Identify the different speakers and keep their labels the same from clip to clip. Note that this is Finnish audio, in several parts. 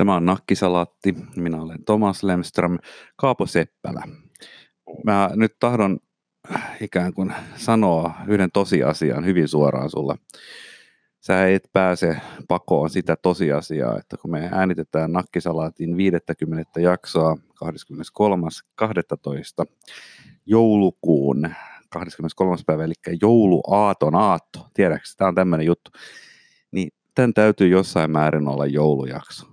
Speaker 1: Tämä on Nakkisalaatti. Minä olen Thomas Lemström, Kaapo Seppälä. Mä nyt tahdon ikään kuin sanoa yhden tosiasian hyvin suoraan sulle. Sä et pääse pakoon sitä tosiasiaa, että kun me äänitetään Nakkisalaatin 50 jaksoa 23.12. joulukuun 23. päivä, eli jouluaaton aatto. Tiedätkö, tämä on tämmöinen juttu. Niin tämän täytyy jossain määrin olla joulujakso.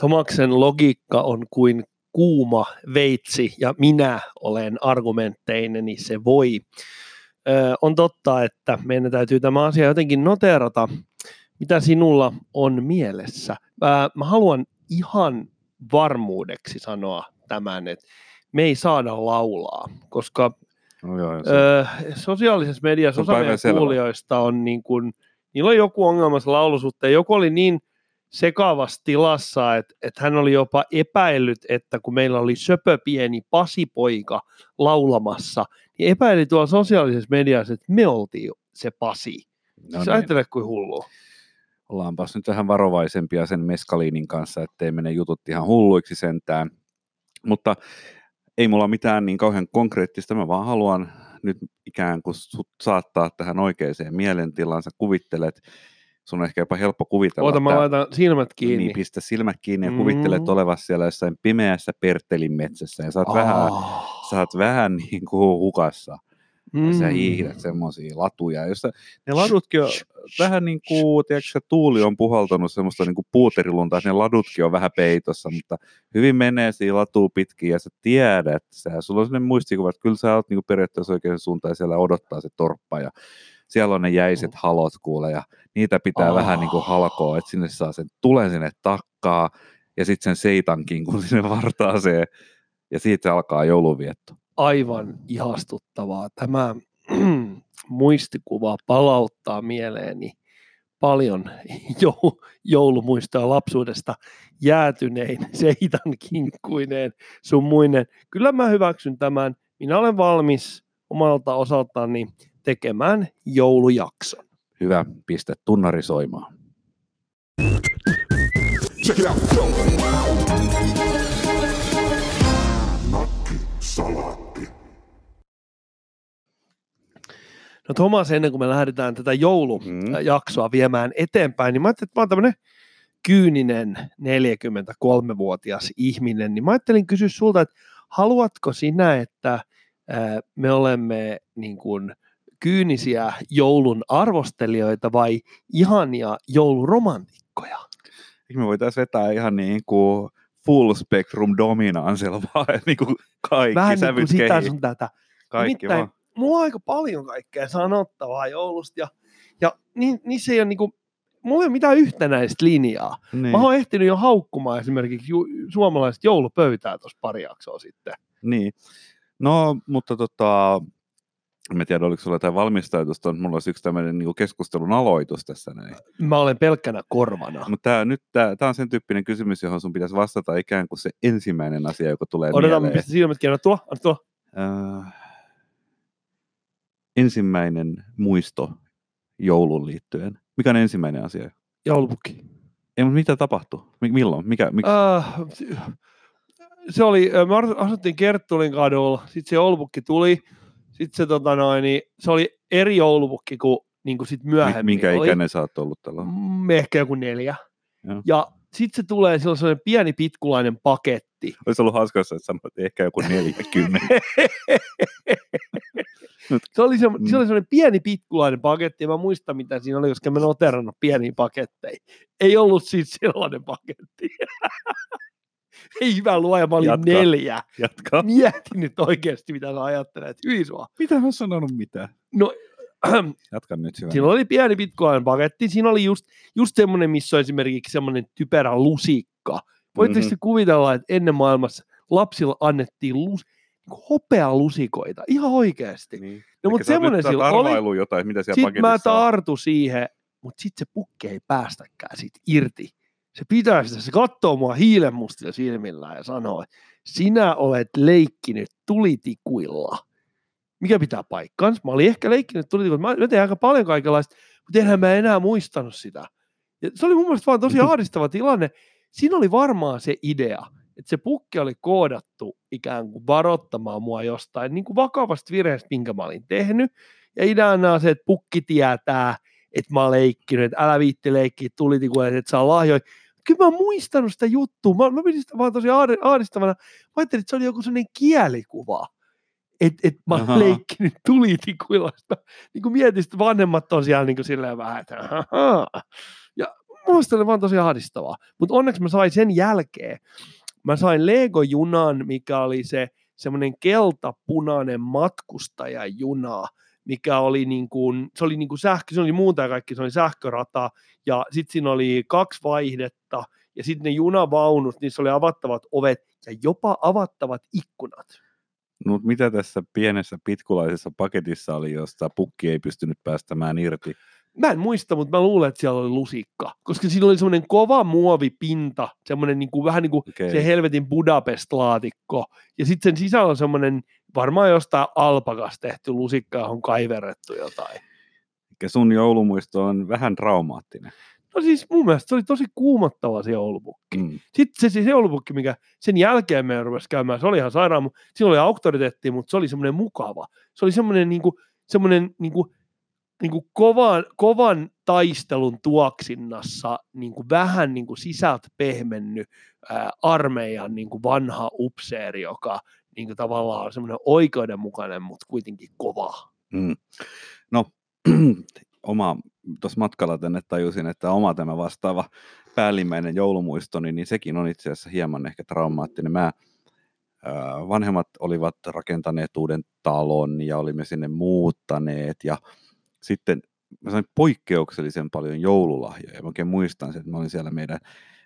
Speaker 2: Tomaksen logiikka on kuin kuuma veitsi ja minä olen argumentteinen, niin se voi. Ö, on totta, että meidän täytyy tämä asia jotenkin noterata. Mitä sinulla on mielessä? Ö, mä haluan ihan varmuudeksi sanoa tämän, että me ei saada laulaa, koska
Speaker 1: No joo,
Speaker 2: ö, sosiaalisessa mediassa osa meidän kuulijoista on niin kuin, niillä on joku ongelma sen laulun suhteen. Joku oli niin sekavassa tilassa, että, että hän oli jopa epäillyt, että kun meillä oli söpö pieni pasipoika laulamassa, niin epäili tuolla sosiaalisessa mediassa, että me oltiin se pasi.
Speaker 1: no
Speaker 2: siis
Speaker 1: niin.
Speaker 2: ajattele kuin hullu.
Speaker 1: ollaanpas nyt vähän varovaisempia sen meskaliinin kanssa, ettei mene jutut ihan hulluiksi sentään. Mutta ei mulla mitään niin kauhean konkreettista, mä vaan haluan nyt ikään kuin saattaa tähän oikeaan mielentilaan. Sä kuvittelet, sun on ehkä jopa helppo kuvitella.
Speaker 2: Oota, mä laitan silmät kiinni.
Speaker 1: Niin, pistä silmät kiinni ja kuvittelet
Speaker 2: Mm.
Speaker 1: olevasi siellä jossain pimeässä Pertelin metsässä ja sä oot, vähän,
Speaker 2: Ah.
Speaker 1: sä oot vähän niin kuin hukassa. Ja sä
Speaker 2: Mm.
Speaker 1: hiihdät semmoisia latuja, jossa ne ladutkin on vähän niin kuin, tiedätkö, tuuli on puhaltanut semmoista niin kuin puuterilunta, että ne ladutkin on vähän peitossa, mutta hyvin menee siinä latuu pitkin ja sä tiedät, sä, sulla on sellainen muistikuva, että kyllä sä oot niin kuin periaatteessa oikein suuntaan ja siellä odottaa se torppa ja siellä on ne jäiset halot kuule ja niitä pitää
Speaker 2: Oh.
Speaker 1: vähän niin kuin halkoa, että sinne saa sen tulen sinne takkaa ja sitten sen seitankin kun sinne vartaaseen ja siitä se alkaa jouluvietto.
Speaker 2: aivan ihastuttavaa. Tämä muistikuva palauttaa mieleeni paljon jou- joulumuistoja lapsuudesta jäätynein, seitan kinkkuineen, sun muinen. Kyllä mä hyväksyn tämän. Minä olen valmis omalta osaltani tekemään joulujakson.
Speaker 1: Hyvä, piste tunnari soimaan.
Speaker 3: Check it out.
Speaker 2: No Thomas, ennen kuin me lähdetään tätä joulujaksoa viemään eteenpäin, niin mä ajattelin, että mä oon tämmöinen kyyninen 43-vuotias ihminen, niin mä ajattelin kysyä sulta, että haluatko sinä, että me olemme niin kuin kyynisiä joulun arvostelijoita vai ihania jouluromantikkoja?
Speaker 1: Eikö me voitaisiin vetää ihan niin kuin full spectrum dominansilla vaan, että niin kuin kaikki
Speaker 2: Vähän niin kuin
Speaker 1: sävyt
Speaker 2: sitä sun tätä.
Speaker 1: kaikki
Speaker 2: Nimittäin
Speaker 1: vaan.
Speaker 2: mulla on aika paljon kaikkea sanottavaa joulusta ja, ja niin, niissä ei ole niinku, mulla ei ole mitään yhtenäistä linjaa.
Speaker 1: Niin,
Speaker 2: Mä oon ehtinyt jo haukkumaan esimerkiksi ju, suomalaista joulupöytää tuossa pari jaksoa sitten.
Speaker 1: niin. No, mutta tota, en tiedä, oliko sulla jotain valmistautusta, mutta mulla olisi yksi tämmöinen niin keskustelun aloitus tässä näin.
Speaker 2: Mä olen pelkkänä korvana.
Speaker 1: Mutta tää, nyt tämä on sen tyyppinen kysymys, johon sun pitäisi vastata ikään kuin se ensimmäinen asia, joka tulee
Speaker 2: Odotan, mä
Speaker 1: mieleen.
Speaker 2: pistän silmät kiinni. Tulla, anna tulla.
Speaker 1: Äh, ensimmäinen muisto joulun liittyen. Mikä on ensimmäinen asia?
Speaker 2: Joulupukki.
Speaker 1: Ei, mutta mitä tapahtui? Mi- milloin? Mikä, miksi?
Speaker 2: Äh, se oli, äh, me asuttiin Kerttulin kadulla, sitten se joulupukki tuli, sitten se, tota noin, niin, se oli eri joulupukki kuin, niin kuin sit
Speaker 1: Mi-
Speaker 2: myöhemmin.
Speaker 1: minkä
Speaker 2: oli.
Speaker 1: ikäinen sä oot ollut tällä?
Speaker 2: Mm, ehkä joku neljä.
Speaker 1: Joo.
Speaker 2: Ja sitten se tulee, sillä on sellainen pieni pitkulainen paketti.
Speaker 1: Olisi ollut hauska, jos sä sanoit, että ehkä joku 40.
Speaker 2: se, oli se,
Speaker 1: Mm.
Speaker 2: se oli sellainen pieni pitkulainen paketti, ja mä muistan mitä siinä oli, koska mä en noterannut pieniä paketteja. Ei ollut siis sellainen paketti. Ei hyvä luoja, mä olin
Speaker 1: Jatka.
Speaker 2: neljä.
Speaker 1: Jatka.
Speaker 2: Mietin nyt oikeasti, mitä sä ajattelet. Hyi sua.
Speaker 1: Mitä mä sanonut mitään?
Speaker 2: No,
Speaker 1: Jatka nyt hyvä.
Speaker 2: Siinä oli pieni pitkulainen paketti. Siinä oli just, just semmoinen, missä on esimerkiksi semmoinen typerä lusikka. Voitteko
Speaker 1: Mhm.
Speaker 2: mm-hmm. kuvitella, että ennen maailmassa lapsilla annettiin lus, niin hopealusikoita, ihan oikeasti.
Speaker 1: Niin.
Speaker 2: No, mutta semmoinen sillä oli.
Speaker 1: jotain, mitä siellä
Speaker 2: Sitten mä
Speaker 1: paketissa on.
Speaker 2: tartu siihen, mutta sitten se pukki ei päästäkään siitä irti. Se pitää sitä, se katsoo mua hiilenmustilla silmillä ja sanoo, että sinä olet leikkinyt tulitikuilla. Mikä pitää paikkansa? Mä olin ehkä leikkinyt tulitikuilla. Mä, mä tein aika paljon kaikenlaista, mutta enhän mä enää muistanut sitä. Ja se oli mun mielestä vaan tosi ahdistava tilanne. siinä oli varmaan se idea, että se pukki oli koodattu ikään kuin varoittamaan mua jostain niin kuin vakavasta virheestä, minkä mä olin tehnyt. Ja ideana on se, että pukki tietää, että mä oon leikkinyt, että älä viitti leikkiä tulitikuille, että saa lahjoja. Kyllä mä oon muistanut sitä juttua. Mä, mä pidin sitä vaan tosi ahdistavana. Mä ajattelin, että se oli joku sellainen kielikuva. Että et mä oon leikkinyt tulitikuilla. Sitä, niin kuin mietin, että vanhemmat tosiaan niin kuin silleen vähän, että ahaa. Ja muista oli vaan tosi ahdistavaa. Mutta onneksi mä sain sen jälkeen. Mä sain Lego-junan, mikä oli se semmoinen keltapunainen matkustajajuna, mikä oli niin kuin, se oli niin kuin sähkö, se oli muuta kaikki, se oli sähkörata, ja sitten siinä oli kaksi vaihdetta, ja sitten ne junavaunut, niissä oli avattavat ovet, ja jopa avattavat ikkunat.
Speaker 1: No, mitä tässä pienessä pitkulaisessa paketissa oli, josta pukki ei pystynyt päästämään irti?
Speaker 2: Mä en muista, mutta mä luulen, että siellä oli lusikka, koska siinä oli semmoinen kova muovipinta, semmoinen niin kuin, vähän niin kuin
Speaker 1: Okei.
Speaker 2: se helvetin Budapest-laatikko, ja sitten sen sisällä on semmoinen varmaan jostain alpakasta tehty lusikka, johon on kaiverrettu jotain.
Speaker 1: Eli sun joulumuisto on vähän traumaattinen.
Speaker 2: No siis mun mielestä se oli tosi kuumottava se joulupukki.
Speaker 1: Mm.
Speaker 2: Sitten se, se joulupukki, mikä sen jälkeen me rupesi käymään, se oli ihan sairaan, siinä oli auktoriteetti, mutta se oli semmoinen mukava. Se oli semmoinen niinku, semmoinen niinku, niinku kovan, kovan taistelun tuoksinnassa niinku vähän niinku sisältä pehmennyt ää, armeijan niinku vanha upseeri, joka niinku tavallaan on semmoinen oikeudenmukainen, mutta kuitenkin kova.
Speaker 1: Mm. No, oma, tuossa matkalla tänne tajusin, että oma tämä vastaava päällimmäinen joulumuistoni, niin sekin on itse asiassa hieman ehkä traumaattinen. Mä, vanhemmat olivat rakentaneet uuden talon ja olimme sinne muuttaneet ja sitten mä sain poikkeuksellisen paljon joululahjoja. Mä oikein muistan sen, että mä olin siellä meidän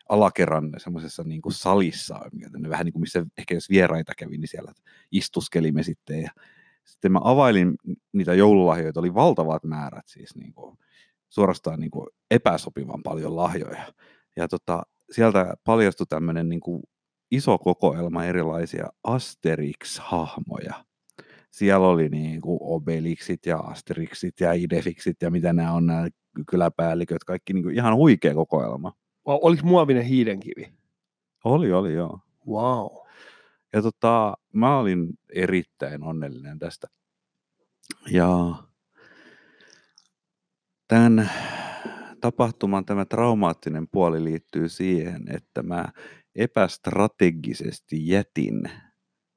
Speaker 1: alakerran semmoisessa niin kuin salissa, vähän niin kuin missä ehkä jos vieraita kävi, niin siellä istuskelimme sitten ja sitten mä availin niitä joululahjoja, oli valtavat määrät, siis niin kuin, suorastaan niin kuin epäsopivan paljon lahjoja. Ja tota, sieltä paljastui tämmöinen niin kuin iso kokoelma erilaisia Asterix-hahmoja. Siellä oli niin kuin Obelixit ja Asterixit ja Idefixit ja mitä nämä on, nämä kyläpäälliköt, kaikki niin kuin ihan huikea kokoelma.
Speaker 2: Vai Oliko muovinen hiidenkivi?
Speaker 1: Oli, oli joo.
Speaker 2: Wow.
Speaker 1: Ja tota, mä olin erittäin onnellinen tästä. Ja tämän tapahtuman tämä traumaattinen puoli liittyy siihen, että mä epästrategisesti jätin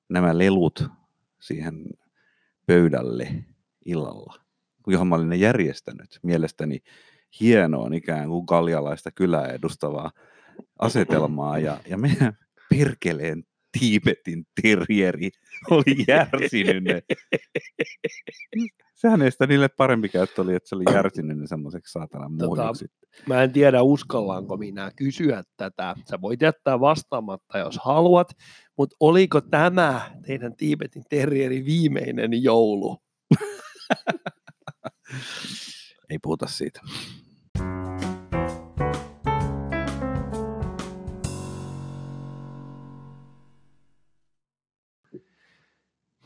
Speaker 1: nämä lelut siihen pöydälle illalla, johon mä olin ne järjestänyt. Mielestäni hienoon ikään kuin galjalaista kylää edustavaa asetelmaa ja, ja meidän perkeleen Tiibetin terrieri oli järsinyt ne. Sehän ei sitä niille parempi käyttö oli, että se oli järsinyt ne semmoiseksi saatanan
Speaker 2: Tota. Mä en tiedä, uskallaanko minä kysyä tätä. Sä voit jättää vastaamatta, jos haluat, mutta oliko tämä teidän Tiibetin terrieri viimeinen joulu?
Speaker 1: Ei puhuta siitä.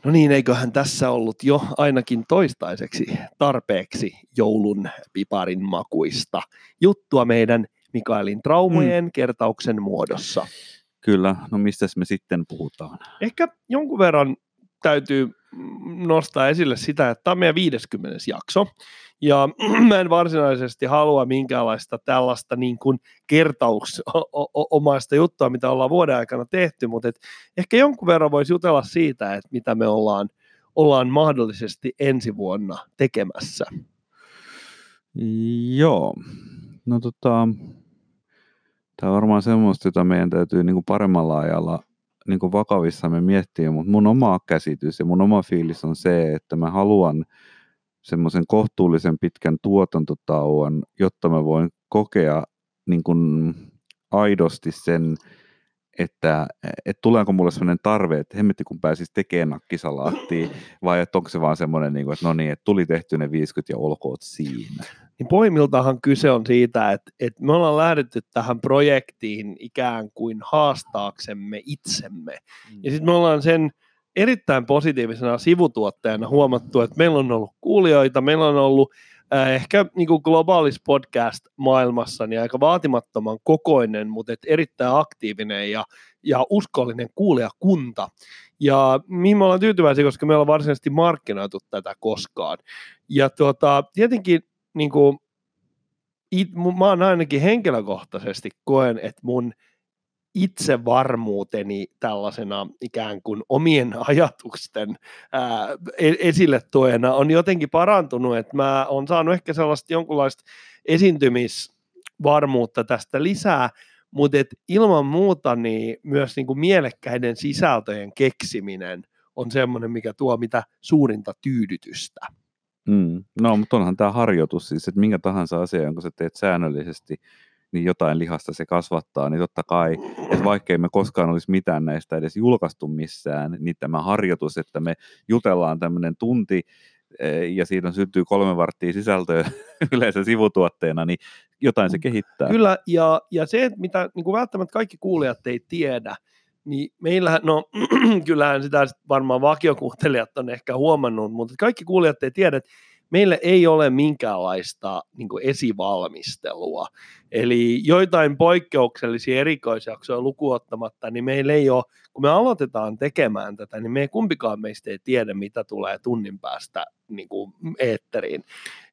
Speaker 2: No niin, eiköhän tässä ollut jo ainakin toistaiseksi tarpeeksi joulun piparin makuista juttua meidän Mikaelin traumojen mm. kertauksen muodossa.
Speaker 1: Kyllä, no mistäs me sitten puhutaan?
Speaker 2: Ehkä jonkun verran täytyy nostaa esille sitä, että tämä on meidän 50. jakso. Ja mä en varsinaisesti halua minkäänlaista tällaista niin kuin kertausomaista juttua, mitä ollaan vuoden aikana tehty, mutta et ehkä jonkun verran voisi jutella siitä, että mitä me ollaan, ollaan mahdollisesti ensi vuonna tekemässä.
Speaker 1: Joo, no tota, tämä on varmaan semmoista, jota meidän täytyy niin kuin paremmalla ajalla niin kuin vakavissamme miettiä, mutta mun oma käsitys ja mun oma fiilis on se, että mä haluan semmoisen kohtuullisen pitkän tuotantotauon, jotta mä voin kokea niin kuin aidosti sen, että, että tuleeko mulle sellainen tarve, että hemmetti kun pääsis tekemään nakkisalaattia, vai että onko se vaan semmoinen, niin kuin, että no niin, että tuli tehty ne 50 ja olkoot siinä.
Speaker 2: Niin pohjimmiltahan kyse on siitä, että, että me ollaan lähdetty tähän projektiin ikään kuin haastaaksemme itsemme. Ja sitten me ollaan sen erittäin positiivisena sivutuotteena huomattu, että meillä on ollut kuulijoita, meillä on ollut äh, ehkä niin globaalis podcast-maailmassa niin aika vaatimattoman kokoinen, mutta et erittäin aktiivinen ja, ja uskollinen kuulijakunta. Ja mihin me ollaan tyytyväisiä, koska me ollaan varsinaisesti markkinoitu tätä koskaan. Ja tuota, tietenkin niin kuin, it, mä oon ainakin henkilökohtaisesti koen, että mun itsevarmuuteni tällaisena ikään kuin omien ajatusten ää, e-, esille toena on jotenkin parantunut, että mä oon saanut ehkä sellaista jonkunlaista esiintymisvarmuutta tästä lisää, mutta et ilman muuta niin myös niin kuin mielekkäiden sisältöjen keksiminen on semmoinen, mikä tuo mitä suurinta tyydytystä.
Speaker 1: Mm. No, mutta onhan tämä harjoitus siis, että minkä tahansa asia, jonka sä teet säännöllisesti, niin jotain lihasta se kasvattaa, niin totta kai, että vaikkei me koskaan olisi mitään näistä edes julkaistu missään, niin tämä harjoitus, että me jutellaan tämmöinen tunti, e, ja siitä syntyy kolme varttia sisältöä yleensä sivutuotteena, niin jotain se kehittää.
Speaker 2: Kyllä, ja, ja se, mitä niin kuin välttämättä kaikki kuulijat ei tiedä, niin meillähän, no kyllähän sitä varmaan vakiokuuntelijat on ehkä huomannut, mutta kaikki kuulijat ei tiedä, että meillä ei ole minkäänlaista niin kuin esivalmistelua. Eli joitain poikkeuksellisia erikoisjaksoja lukuottamatta, niin meillä ei ole, kun me aloitetaan tekemään tätä, niin me ei kumpikaan meistä ei tiedä, mitä tulee tunnin päästä niin kuin eetteriin.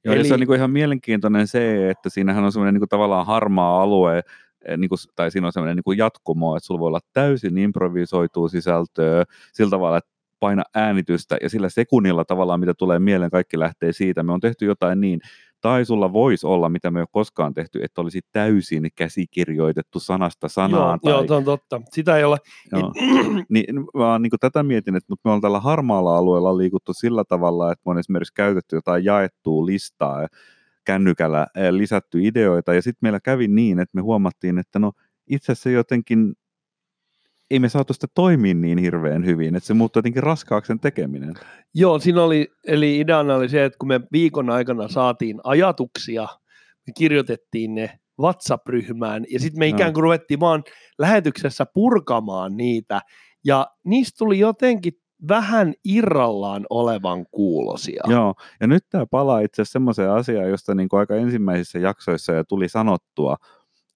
Speaker 1: Joo, Eli... se on niin kuin ihan mielenkiintoinen se, että siinähän on semmoinen niin kuin tavallaan harmaa alue, eh, niin kuin, tai siinä on semmoinen niin jatkumo, että sulla voi olla täysin improvisoituu sisältöä sillä tavalla, että paina äänitystä ja sillä sekunnilla tavallaan, mitä tulee mieleen, kaikki lähtee siitä. Me on tehty jotain niin, tai sulla voisi olla, mitä me ei ole koskaan tehty, että olisi täysin käsikirjoitettu sanasta sanaan.
Speaker 2: Joo, tai... joo on totta. Sitä ei ole.
Speaker 1: Joo. niin, vaan niin kuin tätä mietin, että mutta me ollaan tällä harmaalla alueella liikuttu sillä tavalla, että me on esimerkiksi käytetty jotain jaettua listaa kännykällä lisätty ideoita, ja sitten meillä kävi niin, että me huomattiin, että no itse asiassa jotenkin ei me saatu sitä toimia niin hirveän hyvin, että se muuttui jotenkin raskaaksi sen tekeminen.
Speaker 2: Joo, siinä oli, eli ideana oli se, että kun me viikon aikana saatiin ajatuksia, me kirjoitettiin ne WhatsApp-ryhmään, ja sitten me ikään kuin ruvettiin vaan lähetyksessä purkamaan niitä, ja niistä tuli jotenkin vähän irrallaan olevan kuulosia.
Speaker 1: Joo, ja nyt tämä palaa itse asiassa semmoiseen asiaan, josta niin kuin aika ensimmäisissä jaksoissa jo tuli sanottua,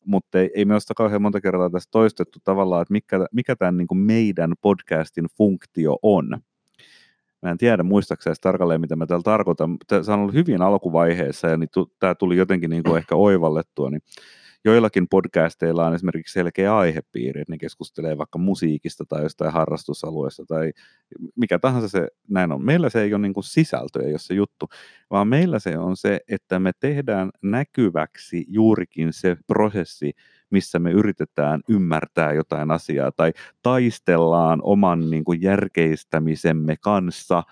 Speaker 1: mutta ei, ei me ole kauhean monta kertaa tässä toistettu tavallaan, että mikä, mikä tämän niin kuin meidän podcastin funktio on. Mä en tiedä muistaakseni tarkalleen, mitä mä täällä tarkoitan. Tämä on ollut hyvin alkuvaiheessa ja niin tämä tuli jotenkin niin kuin ehkä oivallettua. Niin joillakin podcasteilla on esimerkiksi selkeä aihepiiri, että ne keskustelee vaikka musiikista tai jostain harrastusalueesta tai mikä tahansa se näin on. Meillä se ei ole niin kuin sisältö, ei ole se juttu, vaan meillä se on se, että me tehdään näkyväksi juurikin se prosessi, missä me yritetään ymmärtää jotain asiaa tai taistellaan oman niin kuin järkeistämisemme kanssa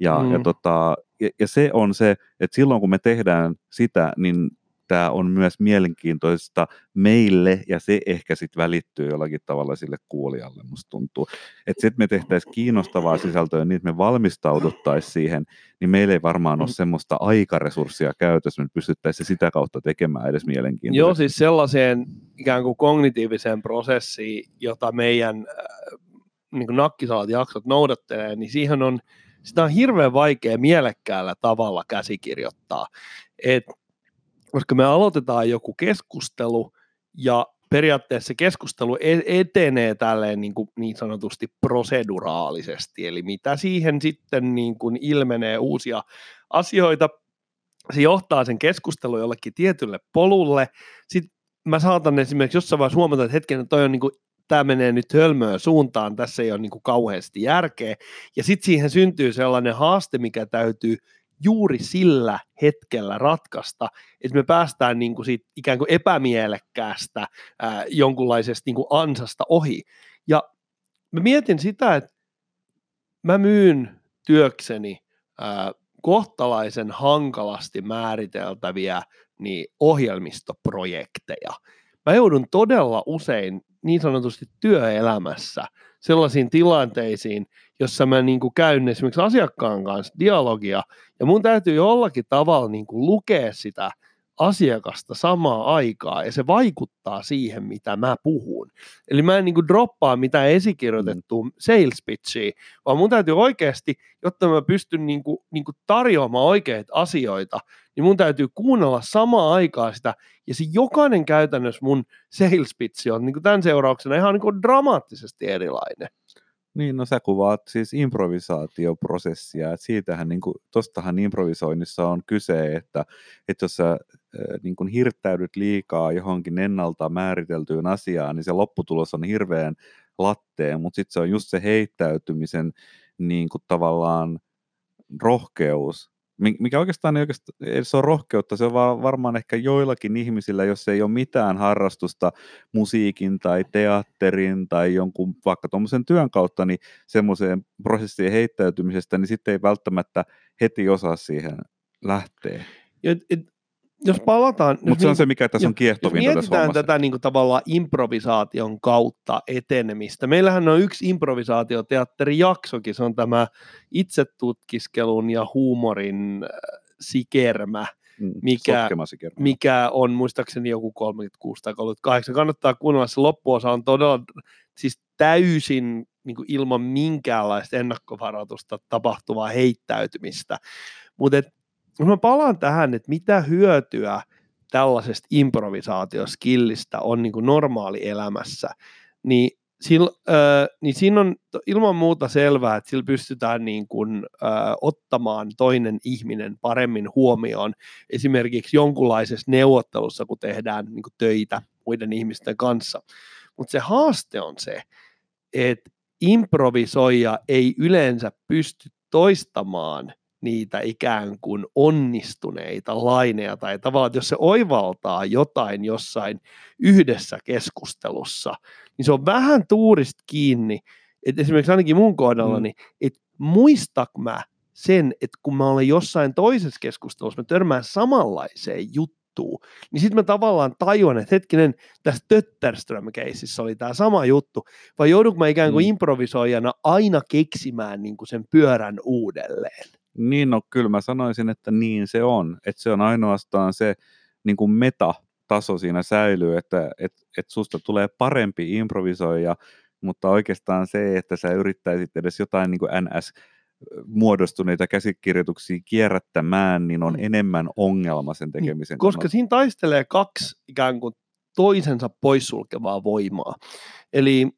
Speaker 1: ja, mm. ja, tota, ja, ja se on se, että silloin kun me tehdään sitä, niin tämä on myös mielenkiintoista meille, ja se ehkä sitten välittyy jollakin tavalla sille kuulijalle, musta tuntuu. Että sitten me tehtäisiin kiinnostavaa sisältöä niin, me valmistauduttaisiin siihen, niin meillä ei varmaan ole mm. semmoista aikaresurssia käytössä, me pystyttäisiin sitä kautta tekemään edes mielenkiintoista.
Speaker 2: Joo, siis sellaiseen ikään kuin kognitiiviseen prosessiin, jota meidän äh, niin kuin nakkisalat jaksot noudattelee, niin siihen on, sitä on hirveän vaikea mielekkäällä tavalla käsikirjoittaa. Et koska me aloitetaan joku keskustelu ja periaatteessa keskustelu e-, etenee tälleen niin, kuin niin sanotusti proseduraalisesti, eli mitä siihen sitten niin kuin ilmenee uusia asioita, se johtaa sen keskustelun jollekin tietylle polulle, sitten mä saatan esimerkiksi jossain vaiheessa huomata, että hetken, toi on niin kuin tämä menee nyt hölmöön suuntaan, tässä ei ole niin kuin kauheasti järkeä. Ja sitten siihen syntyy sellainen haaste, mikä täytyy juuri sillä hetkellä ratkaista, että me päästään niin kuin siitä ikään kuin epämielekkäästä ää, jonkunlaisesta niin kuin ansasta ohi. Ja mä mietin sitä, että mä myyn työkseni ää, kohtalaisen hankalasti määriteltäviä niin ohjelmistoprojekteja. Mä joudun todella usein niin sanotusti työelämässä sellaisiin tilanteisiin, jossa mä niin kuin käyn esimerkiksi asiakkaan kanssa dialogia, ja mun täytyy jollakin tavalla niin kuin lukea sitä asiakasta samaa aikaa ja se vaikuttaa siihen, mitä mä puhun. Eli mä en niin kuin droppaa mitään esikirjoitettua mm. sales pitchiä, vaan mun täytyy oikeasti, jotta mä pystyn niin kuin, niin kuin tarjoamaan oikeita asioita, niin mun täytyy kuunnella samaa aikaa sitä, ja se jokainen käytännössä mun sales pitch on niin kuin tämän seurauksena ihan niin kuin dramaattisesti erilainen.
Speaker 1: Niin, no sä kuvaat siis improvisaatioprosessia, että siitähän, niin kuin, tostahan improvisoinnissa on kyse, että, että jos sä niin kuin hirttäydyt liikaa johonkin ennalta määriteltyyn asiaan, niin se lopputulos on hirveän latteen, mutta sitten se on just se heittäytymisen niin kuin tavallaan rohkeus, mikä oikeastaan ei oikeastaan se on rohkeutta, se on varmaan ehkä joillakin ihmisillä, jos ei ole mitään harrastusta musiikin tai teatterin tai jonkun vaikka tuommoisen työn kautta, niin semmoiseen prosessiin heittäytymisestä, niin sitten ei välttämättä heti osaa siihen lähteä.
Speaker 2: Et, et, jos palataan...
Speaker 1: Mutta se on se, mikä tässä on kiehtovinta
Speaker 2: Jos mietitään tätä niin kuin, tavallaan improvisaation kautta etenemistä. Meillähän on yksi improvisaatioteatterijaksokin, se on tämä itsetutkiskelun ja huumorin äh, sikermä, mm, mikä, mikä on muistaakseni joku 36 tai 38. Kannattaa kuunnella, se loppuosa on todella siis täysin niin kuin ilman minkäänlaista ennakkovaroitusta tapahtuvaa heittäytymistä. Mutta jos mä palaan tähän, että mitä hyötyä tällaisesta improvisaatioskillistä on niin kuin normaali elämässä, niin, sil, äh, niin siinä on ilman muuta selvää, että sillä pystytään niin kuin, äh, ottamaan toinen ihminen paremmin huomioon esimerkiksi jonkunlaisessa neuvottelussa, kun tehdään niin kuin töitä muiden ihmisten kanssa. Mutta se haaste on se, että improvisoija ei yleensä pysty toistamaan niitä ikään kuin onnistuneita laineja tai tavallaan, että jos se oivaltaa jotain jossain yhdessä keskustelussa, niin se on vähän tuurista kiinni, että esimerkiksi ainakin mun kohdalla, mm. että muistak mä sen, että kun mä olen jossain toisessa keskustelussa, mä törmään samanlaiseen juttuun, niin sitten mä tavallaan tajuan, että hetkinen, tässä Tötterström-keississä oli tämä sama juttu, vai joudunko mä ikään kuin mm. improvisoijana aina keksimään niin kuin sen pyörän uudelleen?
Speaker 1: Niin, no kyllä mä sanoisin, että niin se on. Että se on ainoastaan se niin kuin meta-taso siinä säilyy, että et, et susta tulee parempi improvisoija, mutta oikeastaan se, että sä yrittäisit edes jotain niin kuin NS muodostuneita käsikirjoituksia kierrättämään, niin on mm. enemmän ongelma sen niin, tekemisen
Speaker 2: Koska kannalta. siinä taistelee kaksi ikään kuin toisensa poissulkevaa voimaa. Eli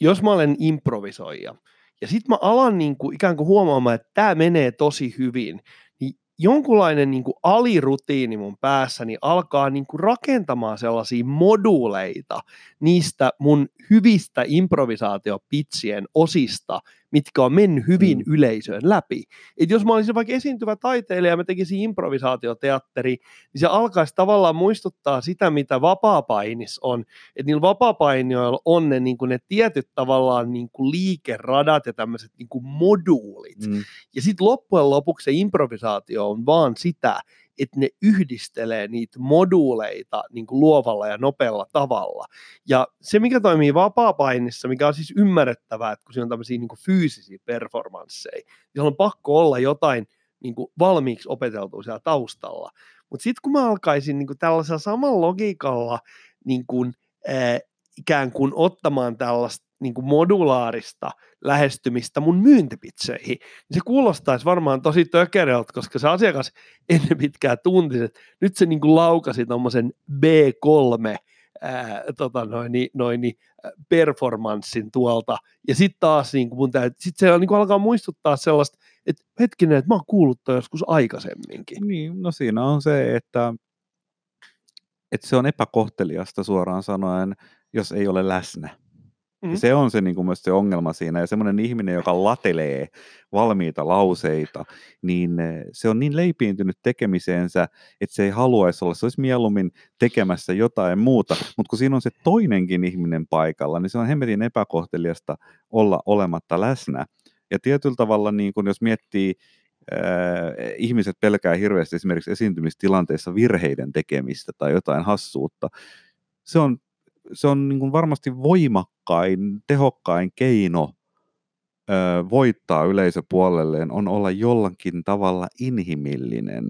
Speaker 2: jos mä olen improvisoija, ja sitten mä alan niin kuin, ikään kuin huomaamaan, että tämä menee tosi hyvin, niin jonkunlainen niin kuin alirutiini mun päässäni alkaa niin kuin rakentamaan sellaisia moduuleita niistä mun hyvistä improvisaatiopitsien osista, mitkä on mennyt hyvin mm. yleisöön läpi. Et jos mä olisin vaikka esiintyvä taiteilija ja mä tekisin improvisaatioteatteri, niin se alkaisi tavallaan muistuttaa sitä, mitä vapaapainis on. Että niillä vapaapainijoilla on ne, niin kuin ne tietyt tavallaan niin kuin liikeradat ja tämmöiset niin kuin moduulit. Mm. Ja sitten loppujen lopuksi se improvisaatio on vaan sitä, että ne yhdistelee niitä moduuleita niin kuin luovalla ja nopealla tavalla. Ja se, mikä toimii vapaa-painissa, mikä on siis ymmärrettävää, että kun siinä on tämmöisiä niin kuin fyysisiä performansseja, niin on pakko olla jotain niin kuin valmiiksi opeteltua siellä taustalla. Mutta sitten kun mä alkaisin niin kuin tällaisella samalla logiikalla niin kuin, äh, ikään kuin ottamaan tällaista niin kuin modulaarista lähestymistä mun myyntipitseihin, se kuulostaisi varmaan tosi tökereltä, koska se asiakas ennen pitkää tuntisi, että nyt se niin kuin laukasi tuommoisen B3 ää, tota noin, noin, performanssin tuolta, ja sitten taas niin kuin mun täytyy, sit se niin kuin alkaa muistuttaa sellaista, että hetkinen, että mä oon kuullut joskus aikaisemminkin.
Speaker 1: Niin, no siinä on se, että, että se on epäkohteliasta suoraan sanoen, jos ei ole läsnä. Mm. Se on se niin kuin myös se ongelma siinä. Ja semmoinen ihminen, joka latelee valmiita lauseita, niin eh, se on niin leipiintynyt tekemiseensä, että se ei haluaisi olla. Se olisi mieluummin tekemässä jotain muuta. Mutta kun siinä on se toinenkin ihminen paikalla, niin se on hemmetin epäkohteliasta olla olematta läsnä. Ja tietyllä tavalla, niin kun jos miettii, äh, ihmiset pelkää hirveästi esimerkiksi esiintymistilanteissa virheiden tekemistä tai jotain hassuutta. Se on se on niin kuin varmasti voimakkain, tehokkain keino ö, voittaa yleisöpuolelleen on olla jollakin tavalla inhimillinen.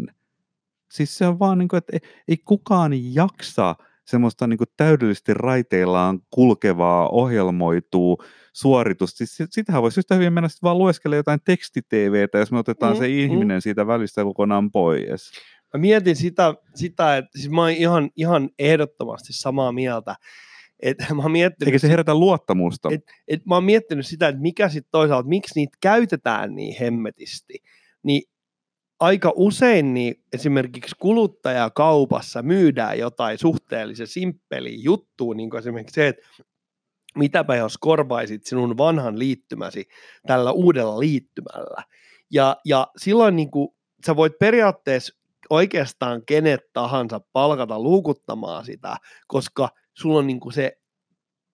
Speaker 1: siis se on vaan niin kuin, että ei, ei kukaan jaksa semmoista niin kuin täydellisesti raiteillaan kulkevaa, ohjelmoituu suoritusta. Siis sit- sitähän voisi yhtä hyvin mennä sitten vaan lueskella jotain teksti-TVtä, jos me otetaan
Speaker 2: Mm,
Speaker 1: se ihminen siitä välistä kokonaan pois.
Speaker 2: Mä mietin sitä, sitä että siis mä oon ihan, ihan ehdottomasti samaa mieltä. Et mä, oon miettinyt,
Speaker 1: Eikä se herätä luottamusta.
Speaker 2: Et- et mä oon miettinyt sitä, että mikä sitten toisaalta, miksi niitä käytetään niin hemmetisti. Niin aika usein niin esimerkiksi kuluttajakaupassa myydään jotain suhteellisen simppeliä juttua, niin kuin esimerkiksi se, että mitäpä jos korvaisit sinun vanhan liittymäsi tällä uudella liittymällä. Ja, ja silloin niin kuin, sä voit periaatteessa oikeastaan kenet tahansa palkata luukuttamaan sitä, koska sulla on niin kuin se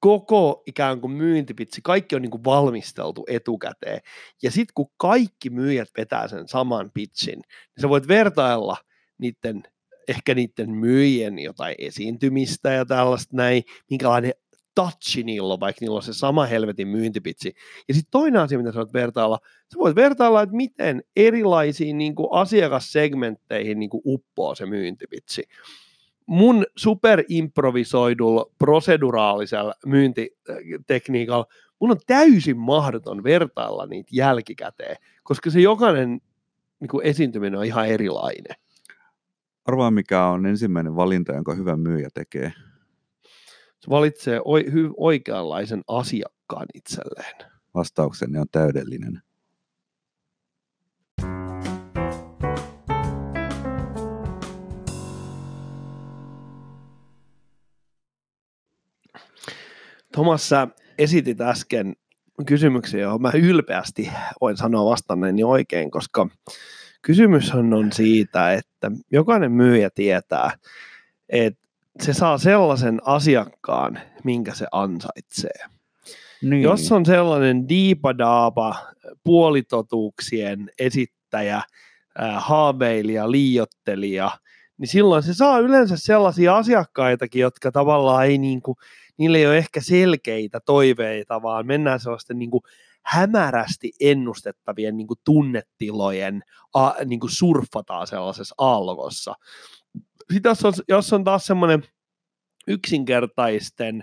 Speaker 2: koko ikään kuin myyntipitsi, kaikki on niin kuin valmisteltu etukäteen. Ja sitten kun kaikki myyjät vetää sen saman pitchin, niin sä voit vertailla niiden, ehkä niiden myyjien jotain esiintymistä ja tällaista näin, minkälainen touchi niillä on, vaikka niillä on se sama helvetin myyntipitsi. Ja sitten toinen asia, mitä sä voit vertailla, sä voit vertailla, että miten erilaisiin niin kuin asiakassegmentteihin niin kuin uppoo se myyntipitsi mun superimprovisoidulla proseduraalisella myyntitekniikalla mun on täysin mahdoton vertailla niitä jälkikäteen, koska se jokainen niin kuin esiintyminen on ihan erilainen.
Speaker 1: Arvaa, mikä on ensimmäinen valinta, jonka hyvä myyjä tekee.
Speaker 2: Se valitsee oikeanlaisen asiakkaan itselleen.
Speaker 1: Vastauksenne on täydellinen.
Speaker 2: Thomas, sä esitit äsken kysymyksen, johon mä ylpeästi voin sanoa vastanneeni oikein, koska kysymys on siitä, että jokainen myyjä tietää, että se saa sellaisen asiakkaan, minkä se ansaitsee.
Speaker 1: Niin.
Speaker 2: Jos on sellainen diipadaapa, puolitotuuksien esittäjä, haaveilija, liiottelija, niin silloin se saa yleensä sellaisia asiakkaitakin, jotka tavallaan ei niin kuin, niillä ei ole ehkä selkeitä toiveita, vaan mennään sellaisten niin kuin hämärästi ennustettavien niin kuin tunnetilojen, a, niin kuin surffataan sellaisessa aallokossa. Sitten jos on, jos on taas semmoinen yksinkertaisten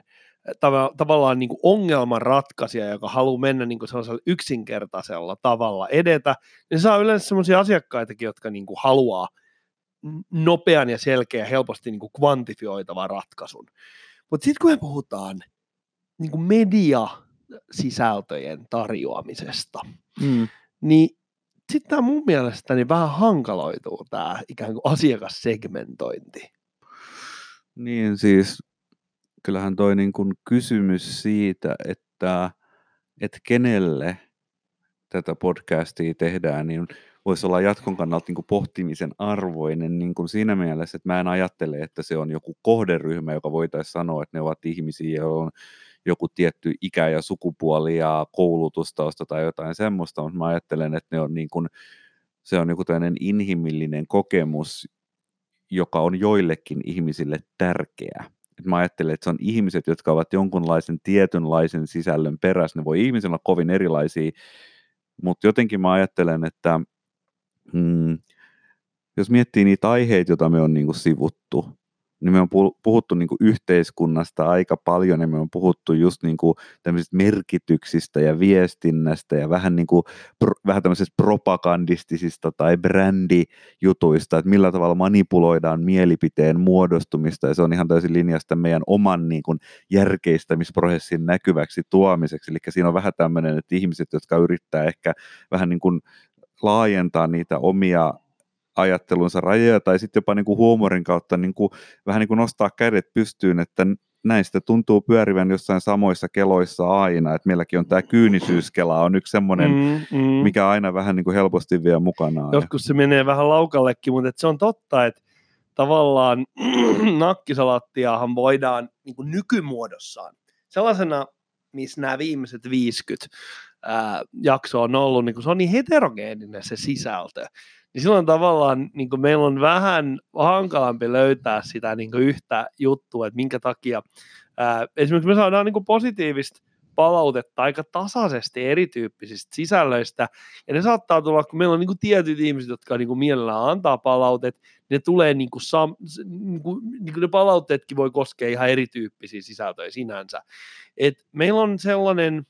Speaker 2: tava, tavallaan niin ongelmanratkaisija, joka haluaa mennä niin kuin sellaisella yksinkertaisella tavalla edetä, niin saa yleensä sellaisia asiakkaitakin, jotka niin kuin haluaa nopean ja selkeä, helposti niin kuin kvantifioitavan ratkaisun. Mutta sitten kun me puhutaan niin kuin mediasisältöjen tarjoamisesta,
Speaker 1: Mm.
Speaker 2: niin sitten tämä mun mielestäni vähän hankaloituu tämä ikään kuin asiakassegmentointi.
Speaker 1: Niin siis kyllähän toi niin kuin kysymys siitä, että, että kenelle tätä podcastia tehdään, niin voisi olla jatkon kannalta niin kuin pohtimisen arvoinen niin kuin siinä mielessä, että mä en ajattele, että se on joku kohderyhmä, joka voitaisiin sanoa, että ne ovat ihmisiä, joilla on joku tietty ikä ja sukupuoli ja koulutustausta tai jotain semmoista, mutta mä ajattelen, että ne on niin kuin, se on joku tämmöinen inhimillinen kokemus, joka on joillekin ihmisille tärkeä. Et mä ajattelen, että se on ihmiset, jotka ovat jonkunlaisen tietynlaisen sisällön perässä. Ne voi ihmisillä olla kovin erilaisia, mutta jotenkin mä ajattelen, että mm, jos miettii niitä aiheita, joita me on niinku sivuttu, niin me on puhu- puhuttu niinku yhteiskunnasta aika paljon ja me on puhuttu just niinku tämmöisistä merkityksistä ja viestinnästä ja vähän, niinku, pro, vähän tämmöisistä propagandistisista tai brändijutuista, että millä tavalla manipuloidaan mielipiteen muodostumista ja se on ihan täysin linjasta meidän oman niinku, järkeistämisprosessin näkyväksi tuomiseksi. Eli siinä on vähän tämmöinen, että ihmiset, jotka yrittää ehkä vähän niin kuin laajentaa niitä omia ajattelunsa rajoja tai sitten jopa niin kuin huumorin kautta niin kuin, vähän niin kuin nostaa kädet pystyyn, että näistä tuntuu pyörivän jossain samoissa keloissa aina, että meilläkin on tämä kyynisyyskela on yksi semmoinen, mm,
Speaker 2: mm.
Speaker 1: mikä aina vähän niin kuin helposti vie mukanaan.
Speaker 2: Joskus se menee vähän laukallekin, mutta et se on totta, että tavallaan nakkisalattiahan voidaan niin kuin nykymuodossaan sellaisena, missä nämä viimeiset 50 ää, jaksoa on ollut, niin kuin se on niin heterogeeninen se sisältö, niin silloin tavallaan niin kuin meillä on vähän hankalampi löytää sitä niin yhtä juttua, että minkä takia ää, esimerkiksi me saadaan niin positiivista palautetta aika tasaisesti erityyppisistä sisällöistä, ja ne saattaa tulla, kun meillä on niin kuin tietyt ihmiset, jotka niin kuin mielellään antaa palautet, ne tulee niin kuin sam, niin kuin, niin kuin ne palautteetkin voi koskea ihan erityyppisiä sisältöjä sinänsä. Et meillä on sellainen,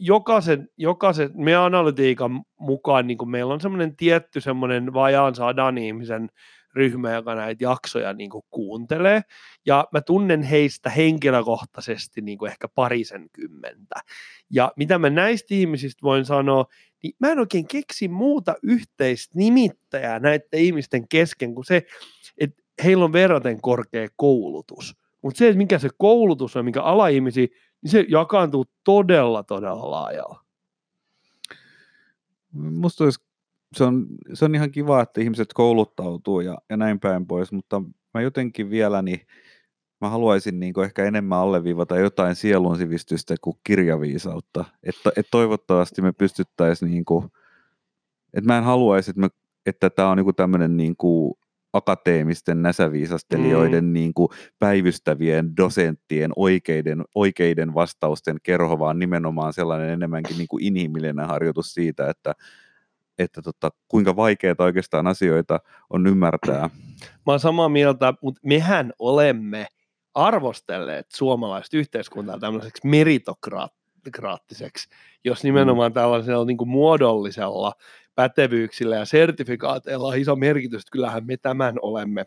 Speaker 2: jokaisen, jokaisen meidän analytiikan mukaan niin kuin meillä on semmoinen tietty semmoinen vajaan sadan ihmisen ryhmä, joka näitä jaksoja niin kuin kuuntelee, ja mä tunnen heistä henkilökohtaisesti niin kuin ehkä parisen kymmentä. Ja mitä mä näistä ihmisistä voin sanoa, niin mä en oikein keksi muuta yhteistä nimittäjää näiden ihmisten kesken kuin se, että heillä on verraten korkea koulutus. Mutta se, että mikä se koulutus on, mikä ala-ihmisiä, niin se jakaantuu todella, todella laajalla.
Speaker 1: Musta olisi, se, on, se on ihan kiva, että ihmiset kouluttautuu ja, ja näin päin pois, mutta mä jotenkin vielä, niin mä haluaisin niin ehkä enemmän alleviivata jotain sielun sivistystä kuin kirjaviisautta. Että, että toivottavasti me pystyttäisiin, niin kuin, että mä en haluaisi, että, me, että tämä on niin tämmöinen niin kuin akateemisten näsäviisastelijoiden mm. niin kuin päivystävien dosenttien oikeiden, oikeiden vastausten kerho, vaan nimenomaan sellainen enemmänkin niin kuin inhimillinen harjoitus siitä, että, että tota, kuinka vaikeita oikeastaan asioita on ymmärtää.
Speaker 2: Mä oon samaa mieltä, mutta mehän olemme arvostelleet suomalaista yhteiskuntaa tämmöiseksi meritokraattiseksi, jos nimenomaan tällaisella niin kuin muodollisella pätevyyksillä ja sertifikaateilla on iso merkitys. Kyllähän me tämän olemme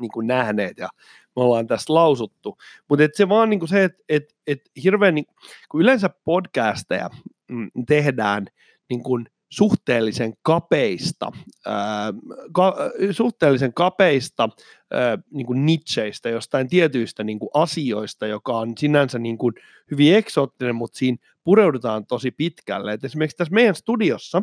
Speaker 2: niin kuin nähneet ja me ollaan tästä lausuttu. Mutta se vaan niin kuin se, että et, et hirveän, niin, kun yleensä podcasteja mm, tehdään niin kuin suhteellisen kapeista, ää, ka, suhteellisen kapeista ää, niin kuin nitseistä, jostain tietyistä niin kuin asioista, joka on sinänsä niin kuin hyvin eksoottinen, mutta siinä pureudutaan tosi pitkälle. Et esimerkiksi tässä meidän studiossa,